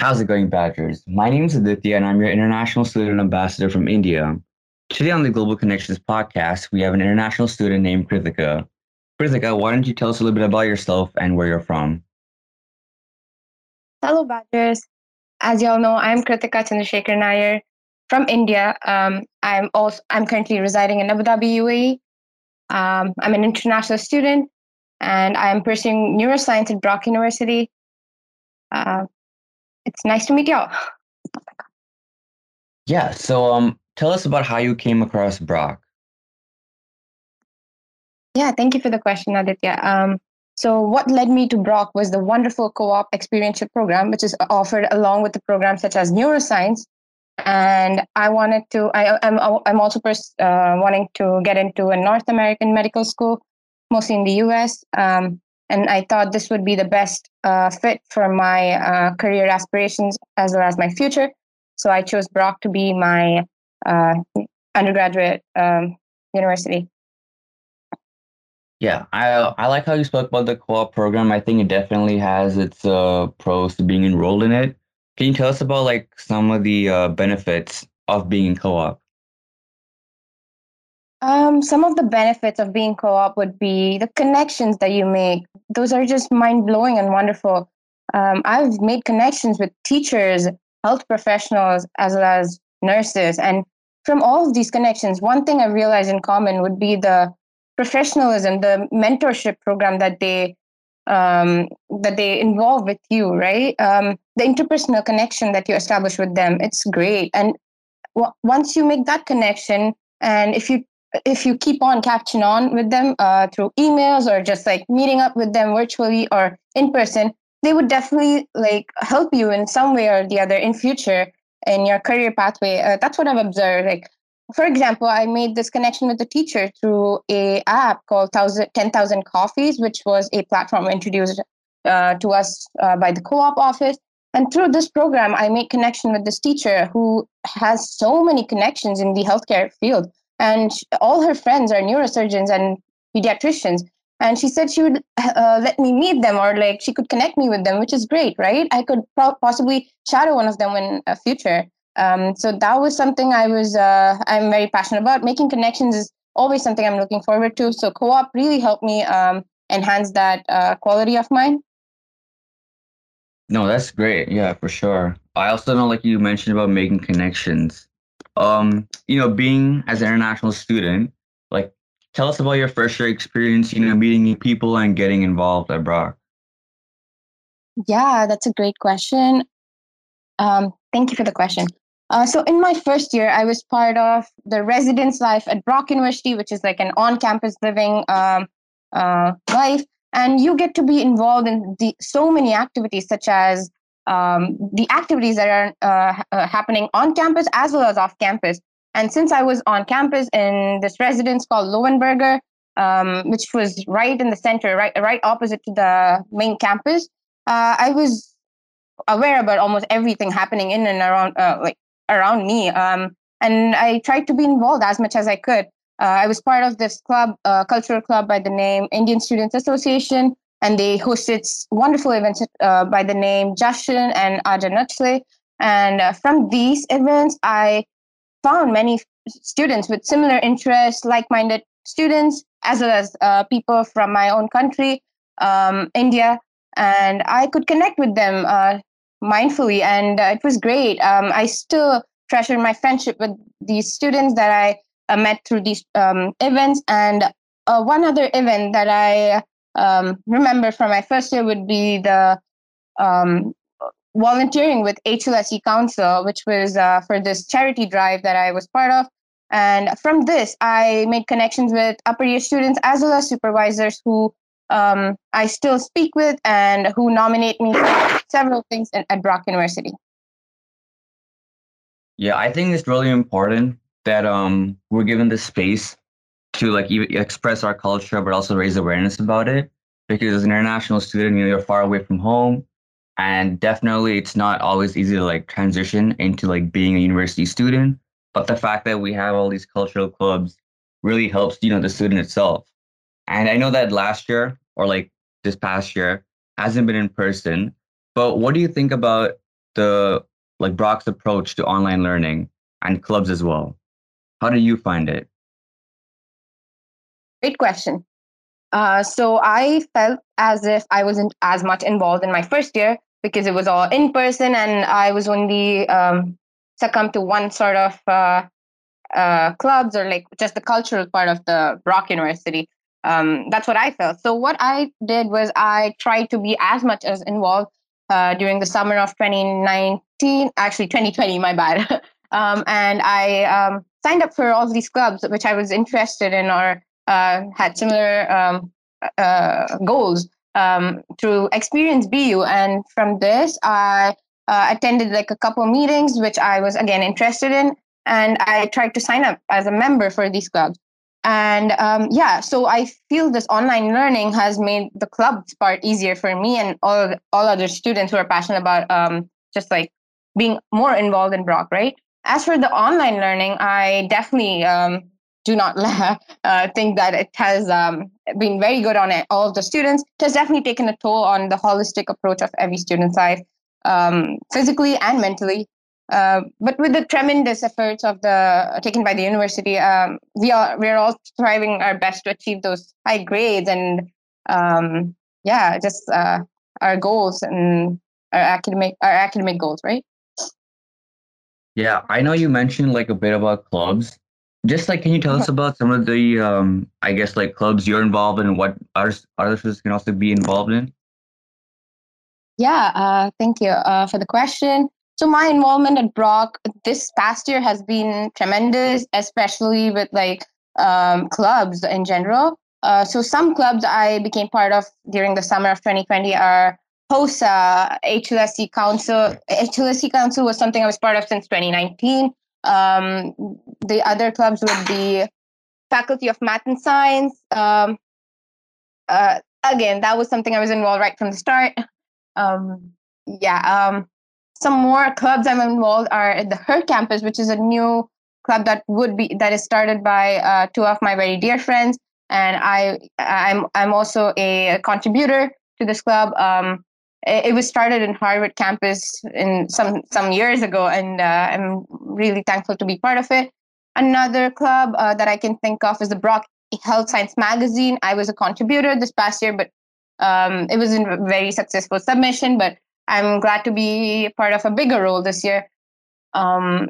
How's it going, Badgers? My name is Aditya, and I'm your international student ambassador from India. Today on the Global Connections podcast, we have an international student named Krithika. Krithika, why don't you tell us a little bit about yourself and where you're from? Hello, Badgers. As you all know, I'm Krithika Chandrasekhar Nair from India. Um, I'm also I'm currently residing in Abu Dhabi, UAE. Um, I'm an international student, and I'm pursuing neuroscience at Brock University. Uh, it's nice to meet y'all. Yeah. So, um, tell us about how you came across Brock. Yeah, thank you for the question, Aditya. Um, so, what led me to Brock was the wonderful co op experiential program, which is offered along with the programs such as neuroscience. And I wanted to, I, am I'm, I'm also pers- uh, wanting to get into a North American medical school, mostly in the US. Um, and I thought this would be the best uh, fit for my uh, career aspirations as well as my future. So I chose Brock to be my uh, undergraduate um, university. Yeah, I I like how you spoke about the co-op program. I think it definitely has its uh, pros to being enrolled in it. Can you tell us about like some of the uh, benefits of being in co-op? Um, some of the benefits of being co-op would be the connections that you make. Those are just mind-blowing and wonderful. Um, I've made connections with teachers, health professionals, as well as nurses, and from all of these connections, one thing I realized in common would be the professionalism, the mentorship program that they um, that they involve with you, right? Um, the interpersonal connection that you establish with them, it's great. And w- once you make that connection, and if you if you keep on catching on with them uh, through emails or just like meeting up with them virtually or in person, they would definitely like help you in some way or the other in future in your career pathway. Uh, that's what I've observed. Like for example, I made this connection with a teacher through a app called 10,000 Coffees, which was a platform introduced uh, to us uh, by the co-op office. And through this program, I made connection with this teacher who has so many connections in the healthcare field. And all her friends are neurosurgeons and pediatricians. And she said she would uh, let me meet them or like she could connect me with them, which is great, right? I could possibly shadow one of them in a future. Um, so that was something I was uh, I'm very passionate about. Making connections is always something I'm looking forward to. So co-op really helped me um, enhance that uh, quality of mine. No, that's great. Yeah, for sure. I also know, like you mentioned about making connections. Um, you know, being as an international student, like, tell us about your first year experience. You know, meeting new people and getting involved at Brock. Yeah, that's a great question. Um, thank you for the question. Uh, so in my first year, I was part of the residence life at Brock University, which is like an on-campus living um, uh, life, and you get to be involved in the, so many activities, such as um, the activities that are uh, uh happening on campus as well as off campus. And since I was on campus in this residence called Lowenberger, um, which was right in the center, right right opposite to the main campus, uh, I was aware about almost everything happening in and around uh, like around me. Um, and I tried to be involved as much as I could. Uh, I was part of this club, uh, cultural club by the name Indian Students Association, and they hosted wonderful events uh, by the name Jashan and Aja Nachle. And uh, from these events, I found many students with similar interests, like-minded students, as well as uh, people from my own country, um, India, and I could connect with them uh, mindfully, and uh, it was great. Um, I still treasure my friendship with these students that I uh, met through these um, events. And one other event that I um, remember from my first year would be the um, volunteering with HLSC Council, which was uh, for this charity drive that I was part of. And from this, I made connections with upper year students as well as supervisors who um, I still speak with and who nominate me for several things at, at Brock University. Yeah, I think it's really important that um, we're given the space to like express our culture, but also raise awareness about it. Because as an international student, you know, you're far away from home, and definitely it's not always easy to like transition into like being a university student. But the fact that we have all these cultural clubs really helps, you know, the student itself. And I know that last year or like this past year hasn't been in person. But what do you think about the like Brock's approach to online learning and clubs as well? How do you find it? Great question. Uh, so I felt as if I wasn't as much involved in my first year because it was all in person and I was only um, succumbed to one sort of uh, uh, clubs or like just the cultural part of the Brock University. Um, that's what I felt. So what I did was I tried to be as much as involved uh, during the summer of 2019, actually 2020, my bad. um, and I um, signed up for all these clubs which I was interested in or had similar um, uh, goals um, through Experience BU. And from this, I uh, attended like a couple meetings, which I was again interested in. And I tried to sign up as a member for these clubs. And um, yeah, so I feel this online learning has made the clubs part easier for me and all all other students who are passionate about um, just like being more involved in Brock, right? As for the online learning, I definitely um, do not uh, think that it has um, been very good on it, all of the students. It has definitely taken a toll on the holistic approach of every student's life, um, physically and mentally. Uh, but with the tremendous efforts of the taken by the university, um, we are we are all striving our best to achieve those high grades and um, yeah, just uh, our goals and our academic our academic goals, right? Yeah, I know you mentioned like a bit about clubs. Just like, can you tell us about some of the, um, I guess, like clubs you're involved in and what others others can also be involved in? Yeah, uh, thank you uh, for the question. So my involvement at Brock this past year has been tremendous, especially with like um, clubs in general. Uh, so some clubs I became part of during the summer of 2020 are HOSA, HLSC Council. HLSC Council was something I was part of since 2019. Um, the other clubs would be Faculty of Math and Science. Um, uh, again, that was something I was involved right from the start. Um, yeah, um, some more clubs I'm involved are at the Her campus, which is a new club that would be that is started by uh, two of my very dear friends, and I I'm I'm also a contributor to this club. Um, it was started in Harvard campus in some some years ago, and uh, I'm really thankful to be part of it. Another club uh, that I can think of is the Brock Health Science Magazine. I was a contributor this past year, but um, it was a very successful submission. But I'm glad to be part of a bigger role this year. Um,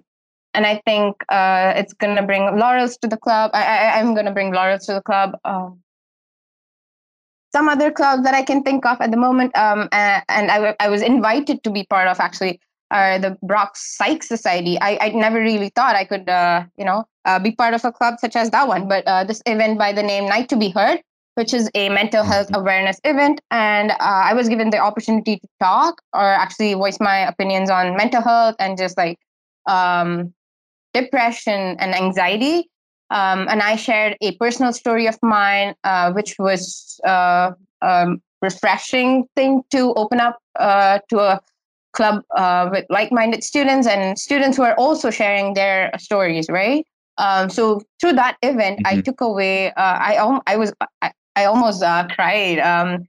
and I think uh, it's going to bring laurels to the club. I, am going to bring laurels to the club. Um, some other clubs that I can think of at the moment, um, and, and I, I was invited to be part of actually are the Brock Psych Society. I, I never really thought I could, uh, you know, uh, be part of a club such as that one. But uh, this event by the name Night to Be Heard, which is a mental health mm-hmm. awareness event, and uh, I was given the opportunity to talk or actually voice my opinions on mental health and just like um, depression and anxiety. Um, and I shared a personal story of mine, uh, which was uh, um, refreshing thing to open up uh, to a club uh, with like-minded students and students who are also sharing their stories, right? Um, so through that event, mm-hmm. I took away. Uh, I I was I, I almost uh, cried, um,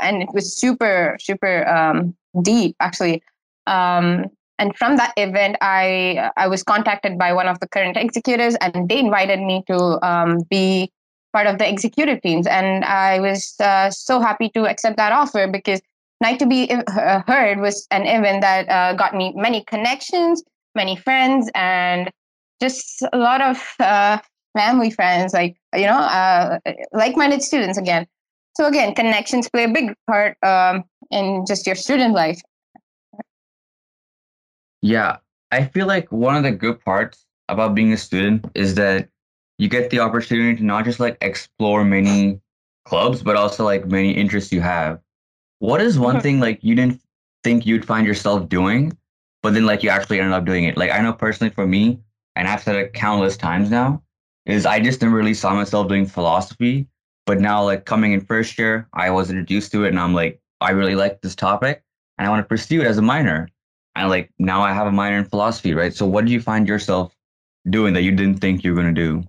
and it was super super um, deep actually. Um, and from that event i i was contacted by one of the current executives and they invited me to um, be part of the executive teams. And i was uh, so happy to accept that offer because night to be uh, heard was an event that uh, got me many connections many friends and just a lot of uh, family friends like you know uh, like-minded students again. So again connections play a big part um, in just your student life yeah, I feel like one of the good parts about being a student is that you get the opportunity to not just like explore many clubs, but also like many interests you have. What is one thing like you didn't think you'd find yourself doing, but then like you actually ended up doing it? Like I know personally for me, and I've said it countless times now, is I just never really saw myself doing philosophy. But now like coming in first year, I was introduced to it and I'm like, I really like this topic and I want to pursue it as a minor and like now I have a minor in philosophy, right? So what did you find yourself doing that you didn't think you were going to do?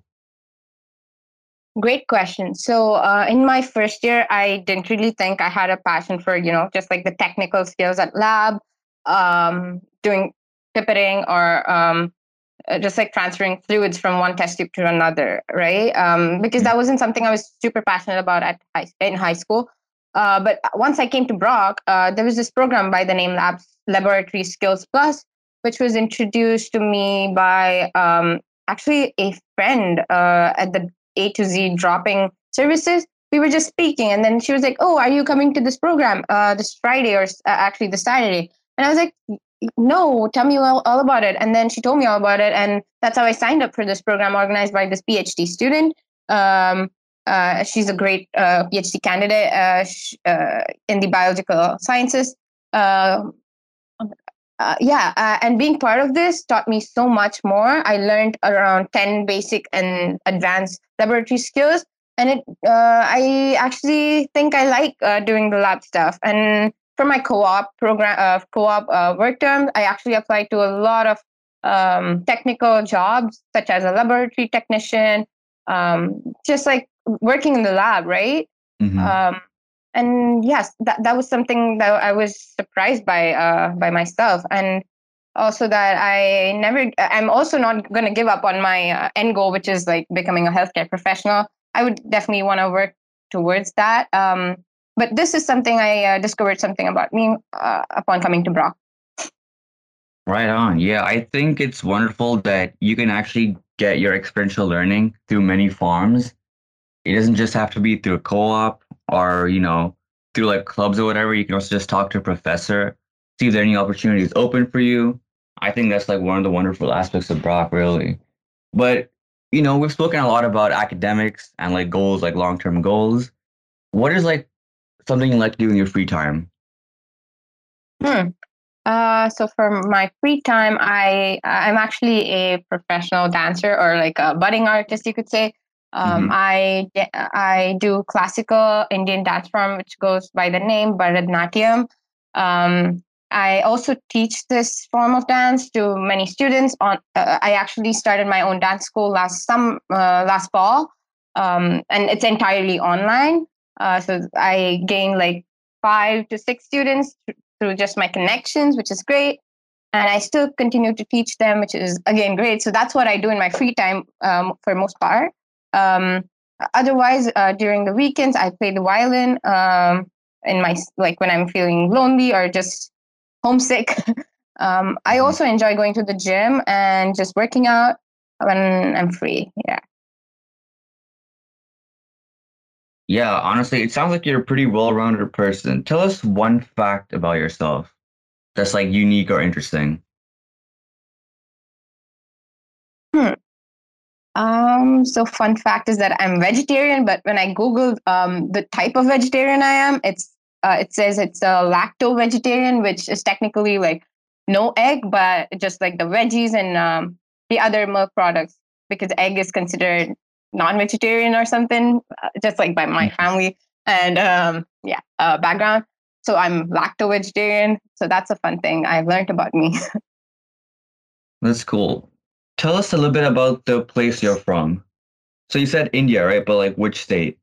Great question. So uh, in my first year, I didn't really think I had a passion for, you know, just like the technical skills at lab. um, doing pipetting or um, uh, just like transferring fluids from one test tube to another, right? Um, because that wasn't something I was super passionate about at high, in high school. Uh, but once I came to Brock, uh, there was this program by the name Labs Laboratory Skills Plus, which was introduced to me by um, actually a friend uh, at the A to Z dropping services. We were just speaking, and then she was like, "Oh, are you coming to this program uh, this Friday or uh, actually this Saturday?" And I was like, no, tell me all, all about it. And then she told me all about it. And that's how I signed up for this program organized by this PhD student. Um, uh, she's a great uh, PhD candidate uh, sh- uh, in the biological sciences. Uh, uh, yeah, and being part of this taught me so much more. I learned around 10 basic and advanced laboratory skills. And it, I actually think I like doing the lab stuff. And for my co-op program, uh, co-op uh, work term, I actually applied to a lot of um, technical jobs, such as a laboratory technician, um, just like working in the lab, right? Mm-hmm. Um, and yes, that, that was something that I was surprised by uh, by myself, and also that I never. I'm also not going to give up on my uh, end goal, which is like becoming a healthcare professional. I would definitely want to work towards that. Um, but this is something I uh, discovered something about me uh, upon coming to Brock. Right on. Yeah, I think it's wonderful that you can actually get your experiential learning through many forms. It doesn't just have to be through a co-op or, you know, through like clubs or whatever. You can also just talk to a professor, see if there are any opportunities open for you. I think that's like one of the wonderful aspects of Brock, really. But, you know, we've spoken a lot about academics and like goals, like long-term goals. What is like something you like to do in your free time? Hmm. Uh, so for my free time, I I'm actually a professional dancer or like a budding artist, you could say. Um, mm-hmm. I I do classical Indian dance form, which goes by the name Bharatanatyam. Um, I also teach this form of dance to many students. On uh, I actually started my own dance school last some uh, last fall, um, and it's entirely online. Uh, so I gained like five to six students through just my connections, which is great. And I still continue to teach them, which is again great. So that's what I do in my free time um, for most part. Um, otherwise, uh, during the weekends, I play the violin um, in my like when I'm feeling lonely or just homesick. Um, I mm-hmm. also enjoy going to the gym and just working out when I'm free. Yeah. Yeah, honestly, it sounds like you're a pretty well-rounded person. Tell us one fact about yourself that's like unique or interesting. Hmm. Um, so fun fact is that I'm vegetarian, but when I googled um, the type of vegetarian I am, it's uh, it says it's a lacto vegetarian, which is technically like no egg, but just like the veggies and um, the other milk products, because egg is considered non-vegetarian or something, uh, just like by my mm-hmm. family and um, yeah uh, background. So I'm lacto-vegetarian. So that's a fun thing I've learned about me. that's cool. Tell us a little bit about the place you're from. So you said India, right? But like which state?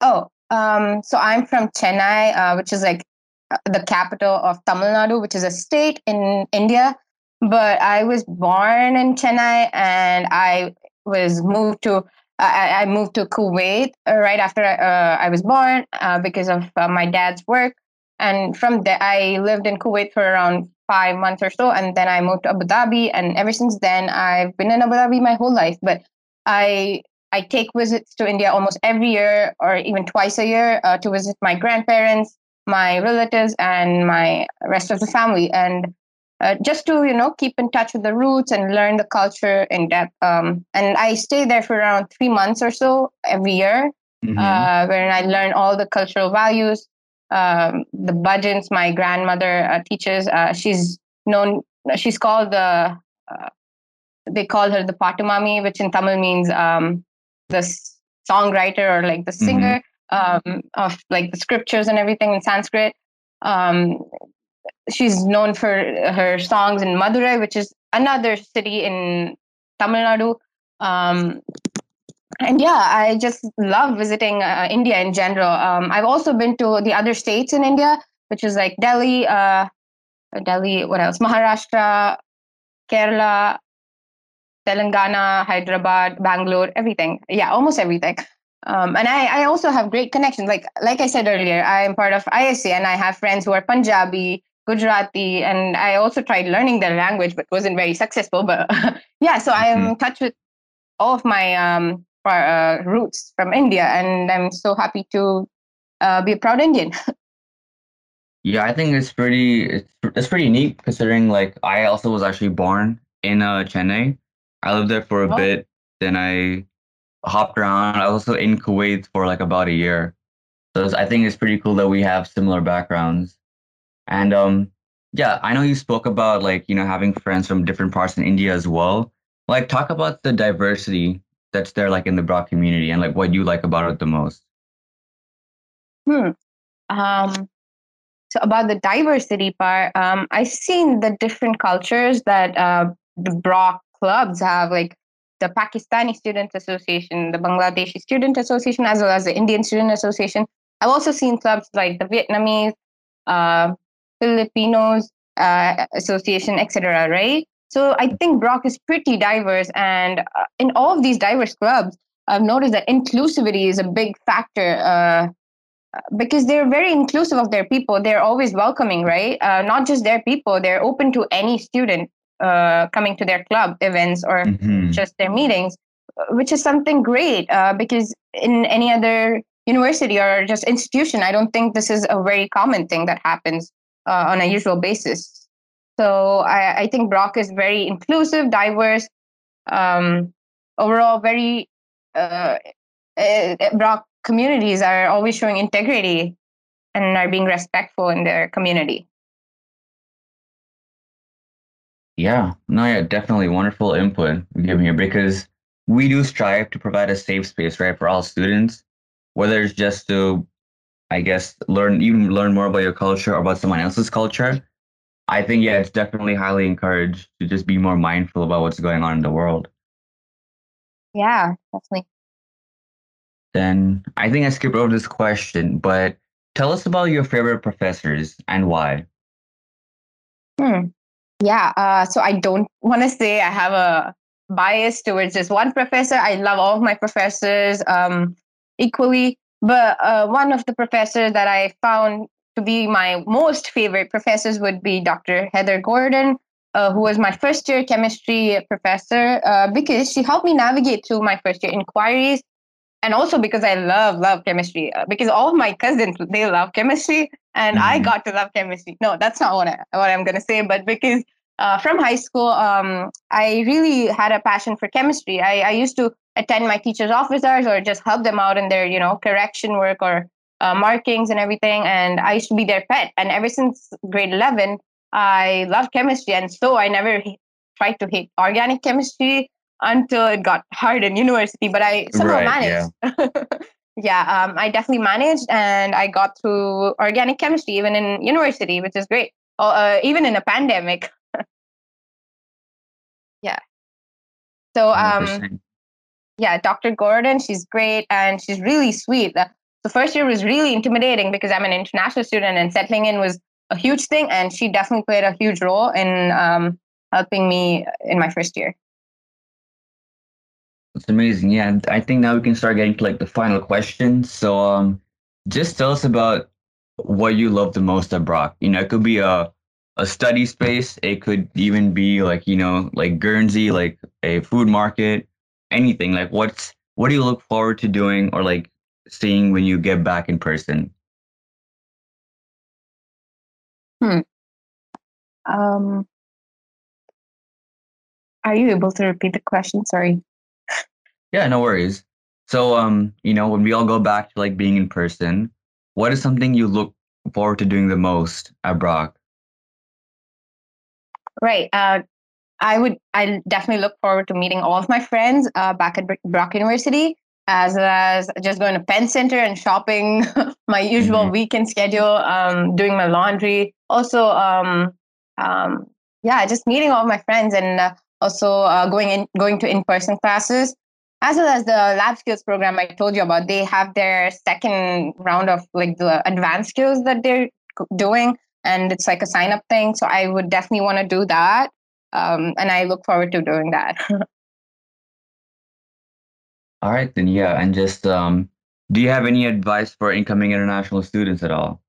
Oh, um, so I'm from Chennai, uh, which is like uh, the capital of Tamil Nadu, which is a state in India. But I was born in Chennai and I was moved to I, moved to Kuwait uh, right after uh, I was born uh, because of uh, my dad's work. And from there, I lived in Kuwait for around five months or so. And then I moved to Abu Dhabi. And ever since then, I've been in Abu Dhabi my whole life. But I I take visits to India almost every year or even twice a year uh, to visit my grandparents, my relatives, and my rest of the family. And uh, just to you know keep in touch with the roots and learn the culture in depth. Um, and I stay there for around three months or so every year, mm-hmm. uh, where I learn all the cultural values. Um, the budgets my grandmother uh, teaches. Uh, she's known. She's called the. Uh, they call her the Patumami, which in Tamil means um, the songwriter or like the singer mm-hmm. um, of like the scriptures and everything in Sanskrit. Um, she's known for her songs in Madurai, which is another city in Tamil Nadu. And yeah, I just love visiting uh, India in general. Um, I've also been to the other states in India, which is like Delhi, uh, Delhi, what else? Maharashtra, Kerala, Telangana, Hyderabad, Bangalore, everything. Yeah, almost everything. Um, and I, I also have great connections. Like like I said earlier, I am part of ISA and I have friends who are Punjabi, Gujarati, and I also tried learning their language, but wasn't very successful. But yeah, so I am mm-hmm. in touch with all of my um, uh, roots from India, and I'm so happy to uh, be a proud Indian. yeah, I think it's pretty it's, it's pretty neat considering like I also was actually born in uh, Chennai. I lived there for a oh. bit, then I hopped around. I was also in Kuwait for like about a year. So I think it's pretty cool that we have similar backgrounds. And um, yeah, I know you spoke about like, you know, having friends from different parts in India as well. Like talk about the diversity that's there like in the Brock community and like what you like about it the most. Hmm. Um, so about the diversity part, um, I've seen the different cultures that uh, the Brock clubs have, like the Pakistani Student Association, the Bangladeshi Student Association, as well as the Indian Student Association. I've also seen clubs like the Vietnamese, uh, Filipinos uh, Association, etc. Right? So I think Brock is pretty diverse, and uh, in all of these diverse clubs, I've noticed that inclusivity is a big factor. Uh, because they're very inclusive of their people they're always welcoming right uh, not just their people they're open to any student uh, coming to their club events or mm-hmm. just their meetings, which is something great uh, because in any other university or just institution, I don't think this is a very common thing that happens uh, on a usual basis. So I, I, think Brock is very inclusive, diverse, um, overall very uh, uh, Brock communities are always showing integrity and are being respectful in their community. Yeah, no, yeah, definitely wonderful input giving here because we do strive to provide a safe space, right, for all students, whether it's just to, I guess, learn even learn more about your culture or about someone else's culture. I think yeah, it's definitely highly encouraged to just be more mindful about what's going on in the world. Yeah, definitely. Then I think I skipped over this question, but tell us about your favorite professors and why. Hmm. Yeah, uh, so I don't want to say I have a bias towards just one professor. I love all of my professors um, equally, but uh, one of the professors that I found to be my most favorite professors would be Dr. Heather Gordon, uh, who was my first year chemistry professor, uh, because she helped me navigate through my first year inquiries. And also because I love, love chemistry, uh, because all of my cousins, they love chemistry and mm-hmm. I got to love chemistry. No, that's not what, I, what I'm going to say, but because uh, from high school, um, I really had a passion for chemistry. I, I, used to attend my teachers' office hours or just help them out in their, you know, correction work or uh, markings and everything. And I used to be their pet. And ever since grade 11, I loved chemistry. And so I never tried to hate organic chemistry until it got hard in university. But I somehow right, managed. Yeah. yeah, um, I definitely managed and I got through organic chemistry even in university, which is great. Uh, even in a pandemic. yeah. So, um, yeah, Dr. Gordon, she's great and she's really sweet. The, the first year was really intimidating because I'm an international student and settling in was a huge thing. And she definitely played a huge role in um, helping me in my first year. It's amazing. Yeah, I think now we can start getting to like the final question. So, um, just tell us about what you love the most at Brock. You know, it could be a a study space. It could even be like you know, like Guernsey, like a food market, anything. Like, what's what do you look forward to doing or like seeing when you get back in person? Hmm. Um. Are you able to repeat the question? Sorry. Yeah, no worries. So, um, you know, when we all go back to like being in person, what is something you look forward to doing the most at Brock? Right. Uh, I would. I definitely look forward to meeting all of my friends uh, back at Brock University, as well as just going to Pen Centre and shopping. my usual mm-hmm. weekend schedule. Um, doing my laundry. Also, um, um, yeah, just meeting all my friends and uh, also uh, going in, going to in person classes as well as the lab skills program I told you about, they have their second round of like the advanced skills that they're doing. and it's like a sign up thing. So I would definitely want to do that. Um, and I look forward to doing that. all right, then, yeah. And just, um, do you have any advice for incoming international students at all?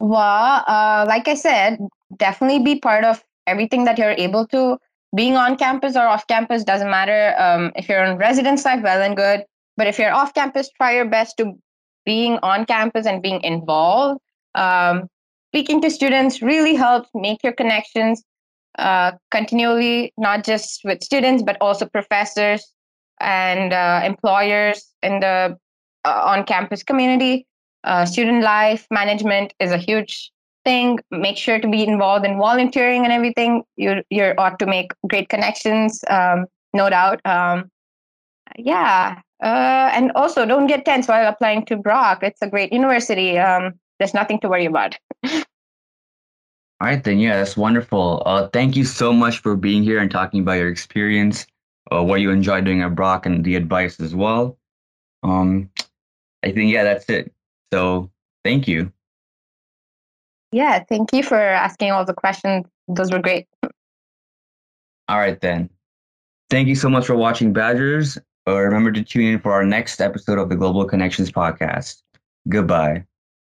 Well, uh, like I said, definitely be part of everything that you're able to. Being on campus or off campus doesn't matter. Um, if you're on residence life, well and good. But if you're off campus, try your best to being on campus and being involved. Um, speaking to students really helps make your connections uh, continually, not just with students, but also professors and uh, employers in the uh, on campus community. Uh, student life management is a huge thing. Make sure to be involved in volunteering and everything. You you ought to make great connections, um, no doubt. Um, yeah, uh, and also don't get tense while applying to Brock. It's a great university. Um, there's nothing to worry about. All right, then. Yeah, that's wonderful. Uh, thank you so much for being here and talking about your experience, uh, what you enjoy doing at Brock, and the advice as well. Um, I think yeah, that's it. So thank you. Yeah, thank you for asking all the questions. Those were great. All right, then. Thank you so much for watching Badgers. Uh, remember to tune in for our next episode of the Global Connections podcast. Goodbye.